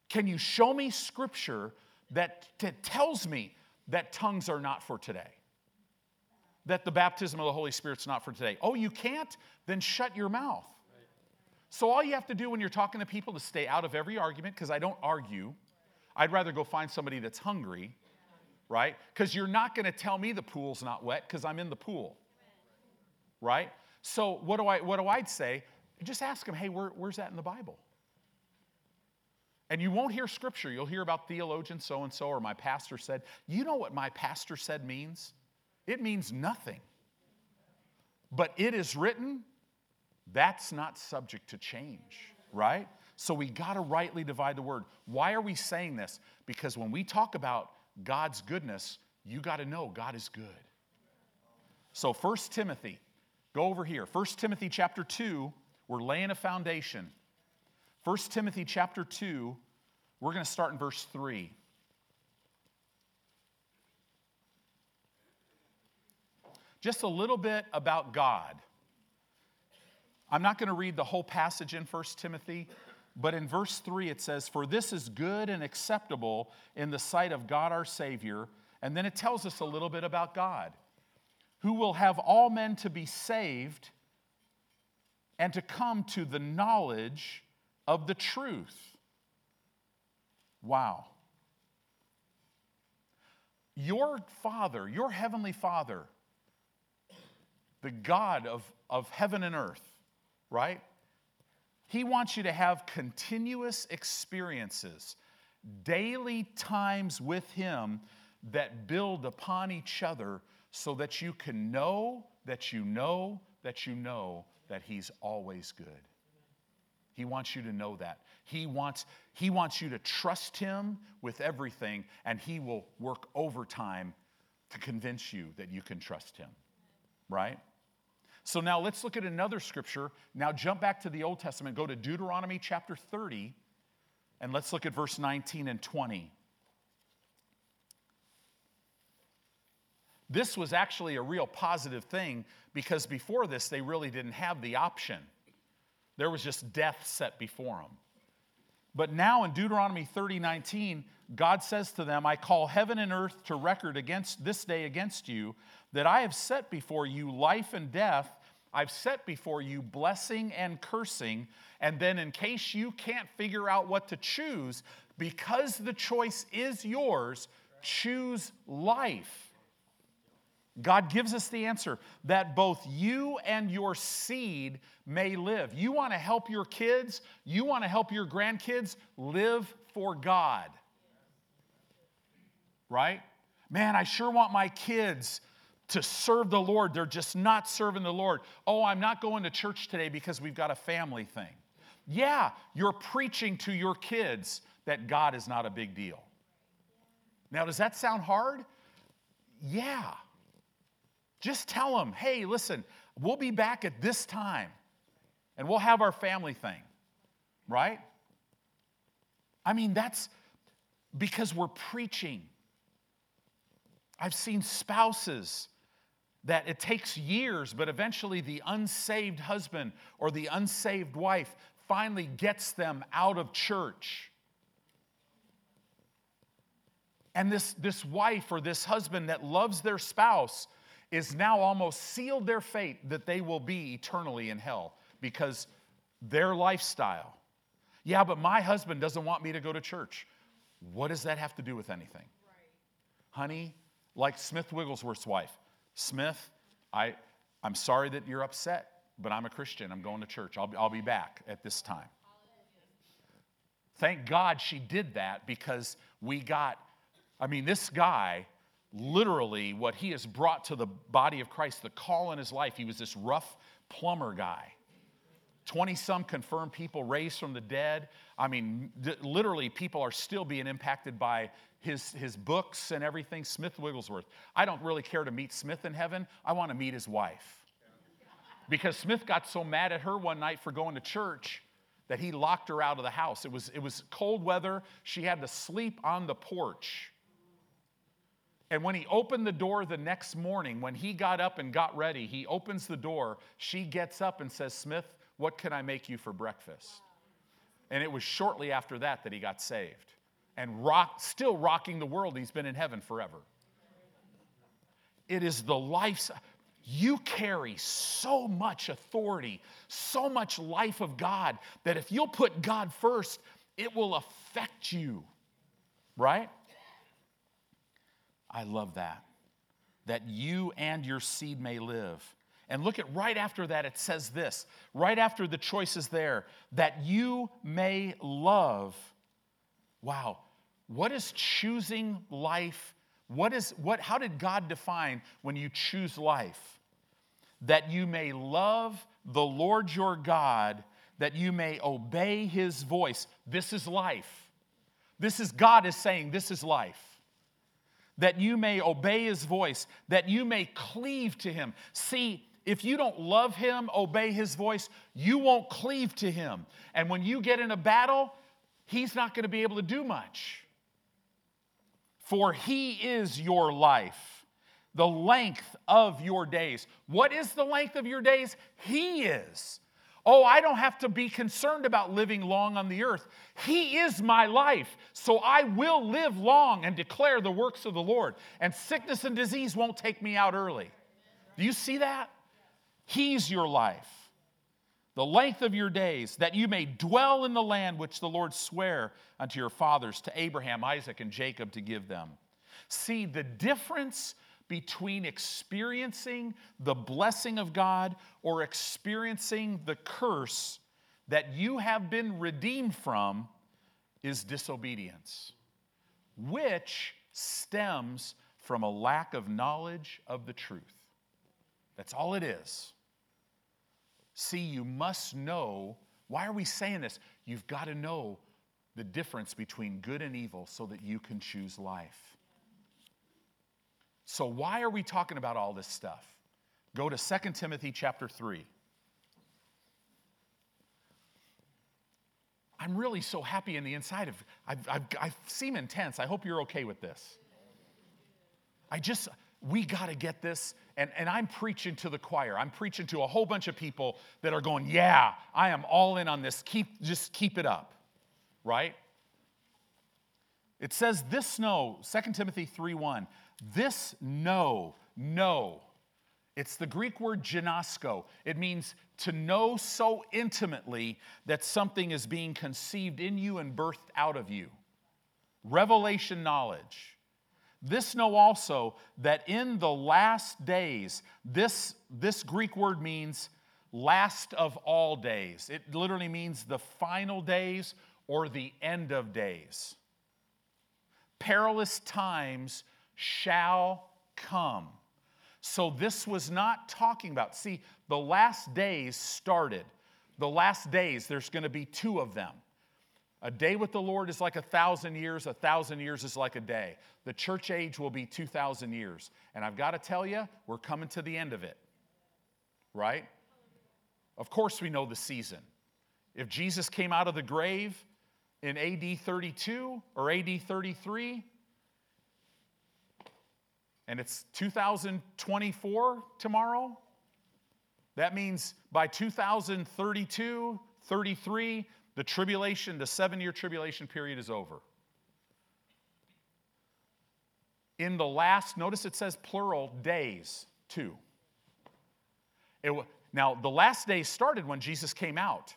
Can you show me scripture that, that tells me that tongues are not for today? That the baptism of the Holy Spirit's not for today? Oh, you can't? Then shut your mouth. So, all you have to do when you're talking to people to stay out of every argument, because I don't argue, I'd rather go find somebody that's hungry, right? Because you're not going to tell me the pool's not wet because I'm in the pool, right? So, what do I, what do I say? Just ask them, hey, where, where's that in the Bible? And you won't hear scripture. You'll hear about theologian so and so or my pastor said. You know what my pastor said means? It means nothing. But it is written, that's not subject to change, right? So we got to rightly divide the word. Why are we saying this? Because when we talk about God's goodness, you got to know God is good. So 1 Timothy, go over here. 1 Timothy chapter 2, we're laying a foundation. 1 Timothy chapter 2, we're going to start in verse 3. Just a little bit about God. I'm not going to read the whole passage in 1 Timothy, but in verse 3 it says, For this is good and acceptable in the sight of God our Savior. And then it tells us a little bit about God, who will have all men to be saved and to come to the knowledge of the truth. Wow. Your Father, your Heavenly Father, the God of, of heaven and earth, right? He wants you to have continuous experiences, daily times with Him that build upon each other so that you can know that you know that you know that He's always good. He wants you to know that. He wants, he wants you to trust Him with everything, and He will work overtime to convince you that you can trust Him. Right? So now let's look at another scripture. Now jump back to the Old Testament, go to Deuteronomy chapter 30, and let's look at verse 19 and 20. This was actually a real positive thing because before this, they really didn't have the option. There was just death set before them. But now in Deuteronomy 30 19, God says to them, I call heaven and earth to record against this day against you, that I have set before you life and death. I've set before you blessing and cursing. And then, in case you can't figure out what to choose, because the choice is yours, choose life God gives us the answer that both you and your seed may live. You want to help your kids, you want to help your grandkids live for God. Right? Man, I sure want my kids to serve the Lord. They're just not serving the Lord. Oh, I'm not going to church today because we've got a family thing. Yeah, you're preaching to your kids that God is not a big deal. Now, does that sound hard? Yeah. Just tell them, hey, listen, we'll be back at this time and we'll have our family thing, right? I mean, that's because we're preaching. I've seen spouses that it takes years, but eventually the unsaved husband or the unsaved wife finally gets them out of church. And this, this wife or this husband that loves their spouse is now almost sealed their fate that they will be eternally in hell because their lifestyle. Yeah, but my husband doesn't want me to go to church. What does that have to do with anything? Right. Honey, like Smith Wigglesworth's wife, Smith, I, I'm sorry that you're upset, but I'm a Christian. I'm going to church. I'll, I'll be back at this time. Thank God she did that because we got, I mean, this guy, literally, what he has brought to the body of Christ, the call in his life, he was this rough plumber guy. 20 some confirmed people raised from the dead. I mean, literally, people are still being impacted by his, his books and everything. Smith Wigglesworth. I don't really care to meet Smith in heaven, I want to meet his wife. Because Smith got so mad at her one night for going to church that he locked her out of the house. It was, it was cold weather. She had to sleep on the porch. And when he opened the door the next morning, when he got up and got ready, he opens the door. She gets up and says, Smith, what can I make you for breakfast? And it was shortly after that that he got saved and rock, still rocking the world. He's been in heaven forever. It is the life. You carry so much authority, so much life of God that if you'll put God first, it will affect you, right? I love that. That you and your seed may live. And look at right after that, it says this right after the choice is there, that you may love. Wow, what is choosing life? What is what how did God define when you choose life? That you may love the Lord your God, that you may obey his voice. This is life. This is God is saying this is life that you may obey his voice, that you may cleave to him. See, if you don't love him, obey his voice, you won't cleave to him. And when you get in a battle, he's not going to be able to do much. For he is your life, the length of your days. What is the length of your days? He is. Oh, I don't have to be concerned about living long on the earth. He is my life, so I will live long and declare the works of the Lord. And sickness and disease won't take me out early. Do you see that? He's your life, the length of your days, that you may dwell in the land which the Lord sware unto your fathers, to Abraham, Isaac, and Jacob to give them. See, the difference between experiencing the blessing of God or experiencing the curse that you have been redeemed from is disobedience, which stems from a lack of knowledge of the truth. That's all it is. See, you must know. Why are we saying this? You've got to know the difference between good and evil so that you can choose life. So, why are we talking about all this stuff? Go to 2 Timothy chapter 3. I'm really so happy in the inside of I've, I've, I seem intense. I hope you're okay with this. I just, we got to get this. And, and I'm preaching to the choir. I'm preaching to a whole bunch of people that are going, yeah, I am all in on this. Keep, just keep it up, right? It says this know, 2 Timothy 3:1. This know, know. It's the Greek word ginosko. It means to know so intimately that something is being conceived in you and birthed out of you. Revelation knowledge. This know also that in the last days, this, this Greek word means last of all days. It literally means the final days or the end of days. Perilous times shall come. So this was not talking about, see, the last days started. The last days, there's going to be two of them. A day with the Lord is like a thousand years, a thousand years is like a day. The church age will be 2,000 years. And I've got to tell you, we're coming to the end of it, right? Of course, we know the season. If Jesus came out of the grave in AD 32 or AD 33, and it's 2024 tomorrow, that means by 2032, 33, the tribulation, the seven year tribulation period is over. In the last, notice it says plural, days, two. It, now, the last days started when Jesus came out,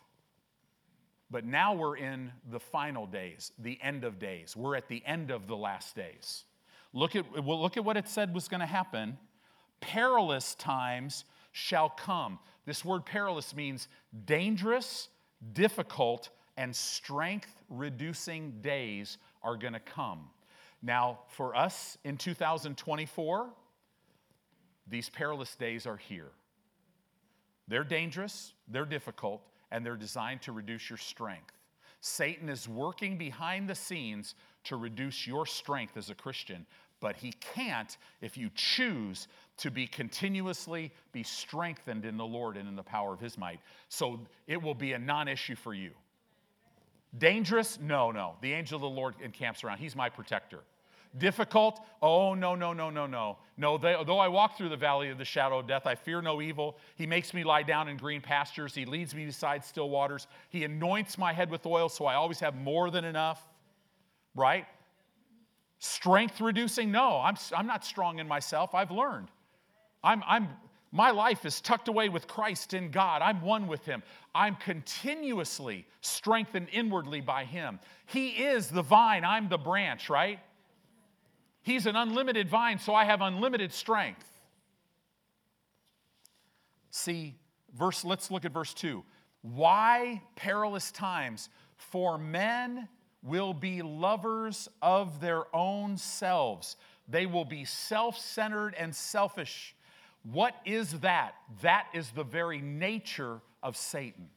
but now we're in the final days, the end of days. We're at the end of the last days. Look at, well, look at what it said was going to happen. Perilous times shall come. This word perilous means dangerous, difficult, and strength reducing days are going to come. Now, for us in 2024, these perilous days are here. They're dangerous, they're difficult, and they're designed to reduce your strength. Satan is working behind the scenes to reduce your strength as a Christian, but he can't if you choose to be continuously be strengthened in the Lord and in the power of his might. So it will be a non-issue for you. Dangerous? No, no. The angel of the Lord encamps around. He's my protector. Difficult? Oh, no, no, no, no, no. No, they, though I walk through the valley of the shadow of death, I fear no evil. He makes me lie down in green pastures. He leads me beside still waters. He anoints my head with oil, so I always have more than enough. Right? Strength reducing? No, I'm, I'm not strong in myself. I've learned. I'm, I'm, my life is tucked away with Christ in God. I'm one with Him. I'm continuously strengthened inwardly by Him. He is the vine, I'm the branch, right? He's an unlimited vine, so I have unlimited strength. See, verse, let's look at verse 2. Why perilous times? For men will be lovers of their own selves. They will be self centered and selfish. What is that? That is the very nature of Satan.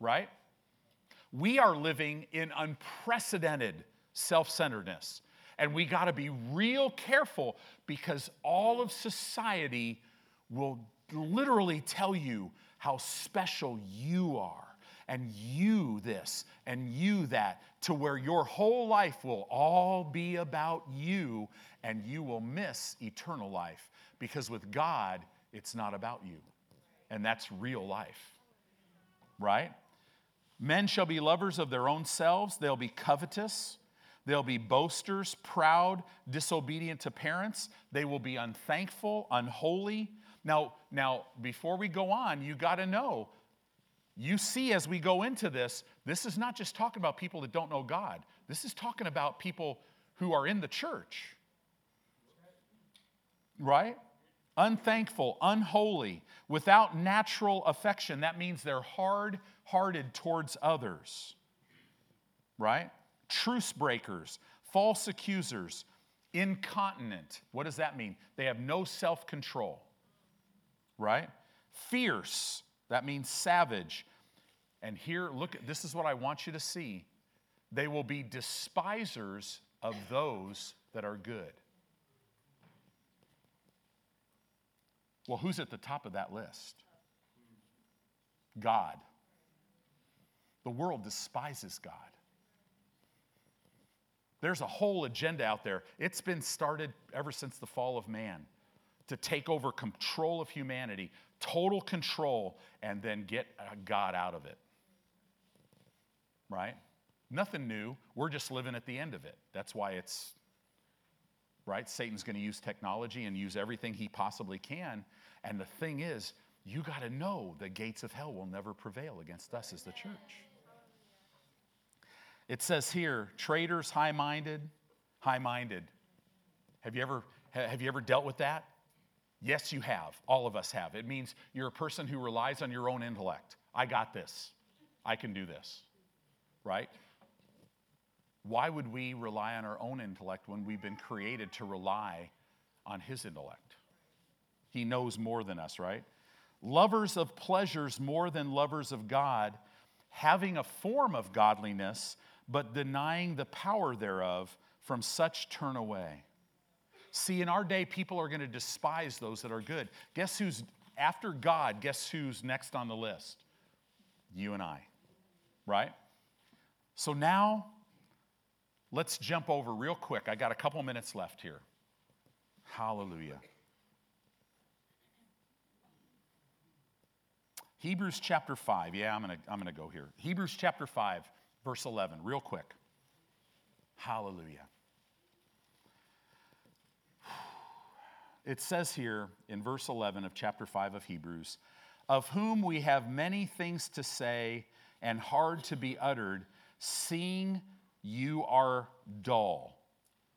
Right? We are living in unprecedented self centeredness. And we got to be real careful because all of society will literally tell you how special you are, and you this, and you that, to where your whole life will all be about you, and you will miss eternal life. Because with God, it's not about you. And that's real life, right? Men shall be lovers of their own selves, they'll be covetous They'll be boasters, proud, disobedient to parents. They will be unthankful, unholy. Now, now before we go on, you got to know. You see, as we go into this, this is not just talking about people that don't know God. This is talking about people who are in the church. Right? Unthankful, unholy, without natural affection. That means they're hard hearted towards others. Right? truce breakers, false accusers, incontinent. What does that mean? They have no self control, right? Fierce, that means savage. And here, look, this is what I want you to see. They will be despisers of those that are good. Well, who's at the top of that list? God. The world despises God. There's a whole agenda out there. It's been started ever since the fall of man to take over control of humanity, total control, and then get uh, God out of it. Right? Nothing new. We're just living at the end of it. That's why it's, right? Satan's going to use technology and use everything he possibly can. And the thing is, you got to know the gates of hell will never prevail against us as the church. It says here, traitors, high minded, high minded. Have you ever have you ever dealt with that? Yes, you have. All of us have. It means you're a person who relies on your own intellect. I got this. I can do this. Right? Why would we rely on our own intellect when we've been created to rely on his intellect? He knows more than us, right? Lovers of pleasures more than lovers of God, having a form of godliness, but denying the power thereof, from such turn away. See, in our day, people are going to despise those that are good. Guess who's, after God, guess who's next on the list? You and I, right? So now, let's jump over real quick. I got a couple minutes left here. Hallelujah. Hebrews chapter 5. Yeah, I'm going to I'm going to go here. Hebrews chapter 5 verse 11, real quick. Hallelujah. [SIGHS] It says here in verse 11 of chapter 5 of Hebrews, of whom we have many things to say and hard to be uttered, seeing you are dull.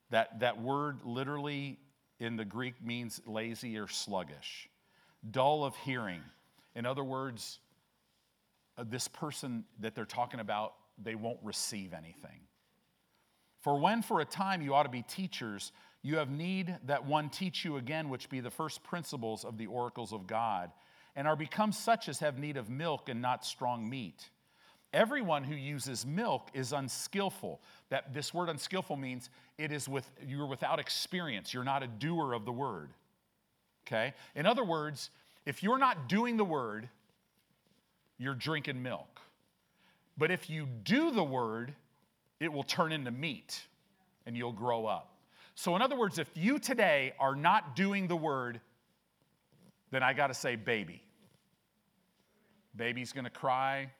That, that word literally in the Greek means lazy or sluggish, dull of hearing. In other words, uh, this person that they're talking about, they won't receive anything. For when for a time you ought to be teachers, you have need that one teach you again, which be the first principles of the oracles of God, and are become such as have need of milk and not strong meat. Everyone who uses milk is unskillful. That this word unskillful means it is with you're without experience. You're not a doer of the word. Okay? In other words, if you're not doing the word, you're drinking milk. But if you do the word, it will turn into meat and you'll grow up. So, in other words, if you today are not doing the word, then I got to say, baby. Baby's going to cry,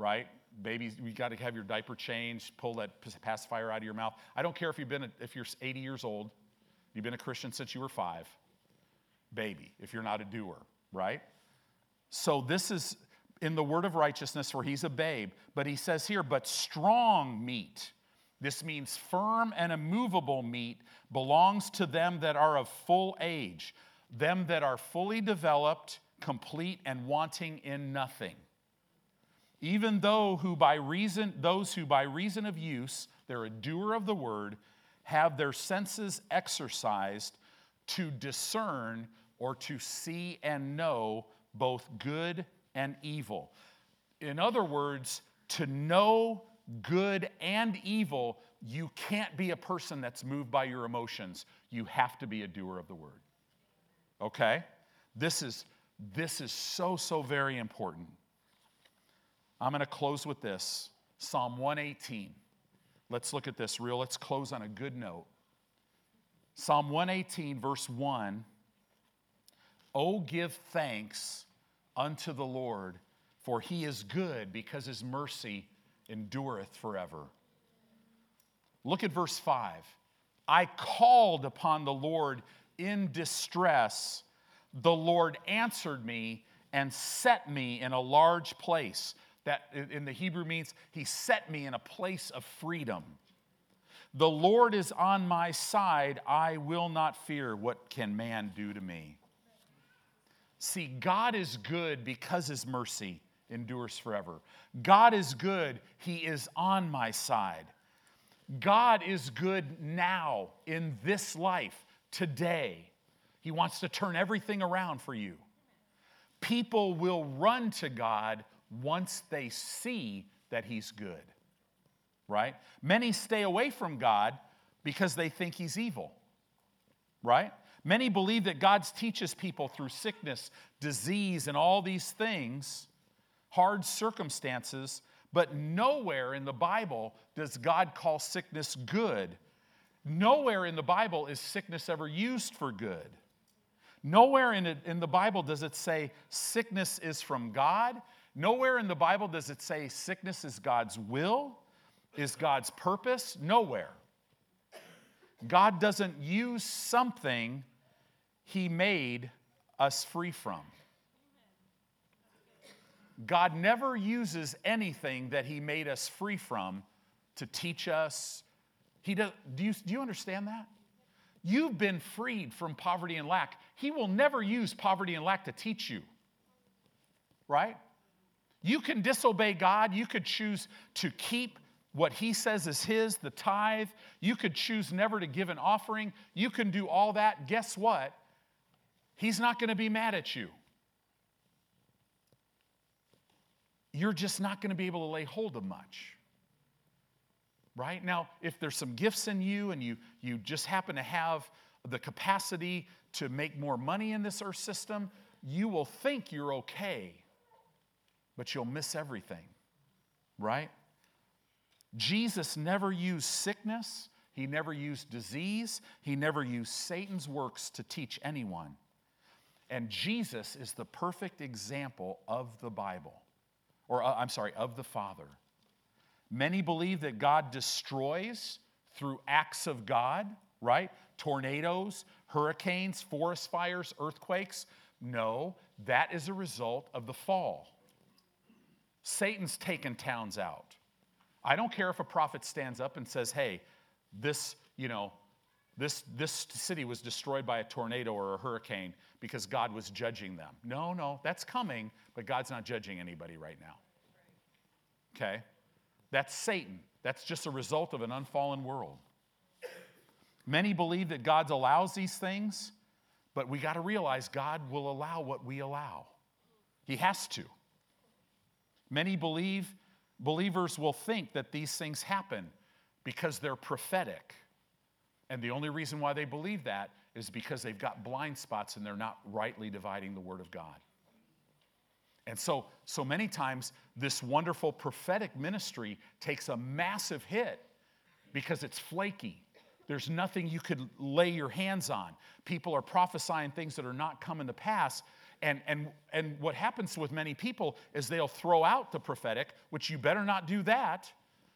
right? Babies, you got to have your diaper changed, pull that pacifier out of your mouth. I don't care if you've been, a, if you're 80 years old, you've been a Christian since you were five. Baby, if you're not a doer, right? So this is in the word of righteousness, where he's a babe. But he says here, but strong meat. This means firm and immovable meat belongs to them that are of full age, them that are fully developed, complete, and wanting in nothing even though who by reason those who by reason of use they're a doer of the word have their senses exercised to discern or to see and know both good and evil. In other words to know good and evil you can't be a person that's moved by your emotions. You have to be a doer of the word. Okay? This is this is so so very important I'm going to close with this Psalm 118. Let's look at this real. Let's close on a good note. Psalm 118, verse 1 Oh, give thanks unto the Lord, for he is good, because his mercy endureth forever. Look at verse 5. I called upon the Lord in distress. The Lord answered me and set me in a large place. That in the Hebrew means he set me in a place of freedom. The Lord is on my side. I will not fear. What can man do to me? See, God is good because his mercy endures forever. God is good. He is on my side. God is good now in this life, today. He wants to turn everything around for you. People will run to God once they see that He's good, right? Many stay away from God because they think He's evil, right? Many believe that God teaches people through sickness, disease, and all these things, hard circumstances, but nowhere in the Bible does God call sickness good. Nowhere in the Bible is sickness ever used for good. Nowhere in, it, in the Bible does it say sickness is from God Nowhere in the Bible does it say sickness is God's will, is God's purpose. Nowhere. God doesn't use something He made us free from. God never uses anything that He made us free from to teach us. He does, do, you, do you understand that? You've been freed from poverty and lack. He will never use poverty and lack to teach you, right? You can disobey God. You could choose to keep what He says is His, the tithe. You could choose never to give an offering. You can do all that. Guess what? He's not going to be mad at you. You're just not going to be able to lay hold of much. Right? Now, if there's some gifts in you and you, you just happen to have the capacity to make more money in this earth system, you will think you're okay but you'll miss everything, right? Jesus never used sickness, he never used disease, he never used Satan's works to teach anyone. And Jesus is the perfect example of the Bible, or uh, I'm sorry, of the Father. Many believe that God destroys through acts of God, right? Tornadoes, hurricanes, forest fires, earthquakes. No, that is a result of the fall. Satan's taken towns out. I don't care if a prophet stands up and says, hey, this, you know, this, this city was destroyed by a tornado or a hurricane because God was judging them. No, no, that's coming, but God's not judging anybody right now. Okay? That's Satan. That's just a result of an unfallen world. Many believe that God allows these things, but we got to realize God will allow what we allow. He has to. Many believe believers will think that these things happen because they're prophetic. And the only reason why they believe that is because they've got blind spots and they're not rightly dividing the word of God. And so, so many times, this wonderful prophetic ministry takes a massive hit because it's flaky. There's nothing you could lay your hands on. People are prophesying things that are not coming to pass. And, and, and what happens with many people is they'll throw out the prophetic, which you better not do that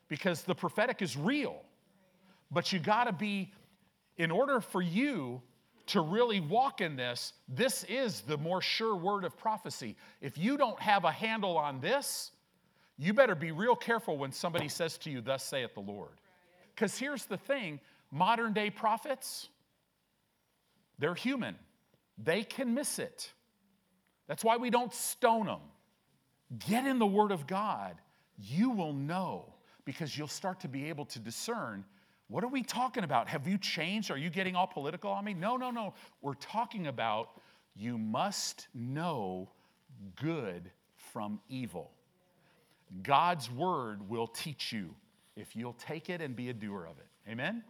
because the prophetic is real. But you got to be, in order for you to really walk in this, this is the more sure word of prophecy. If you don't have a handle on this, you better be real careful when somebody says to you, Thus saith the Lord. Because here's the thing modern day prophets, they're human, they can miss it. That's why we don't stone them. Get in the Word of God. You will know because you'll start to be able to discern what are we talking about? Have you changed? Are you getting all political on me? No, no, no. We're talking about you must know good from evil. God's word will teach you if you'll take it and be a doer of it. Amen?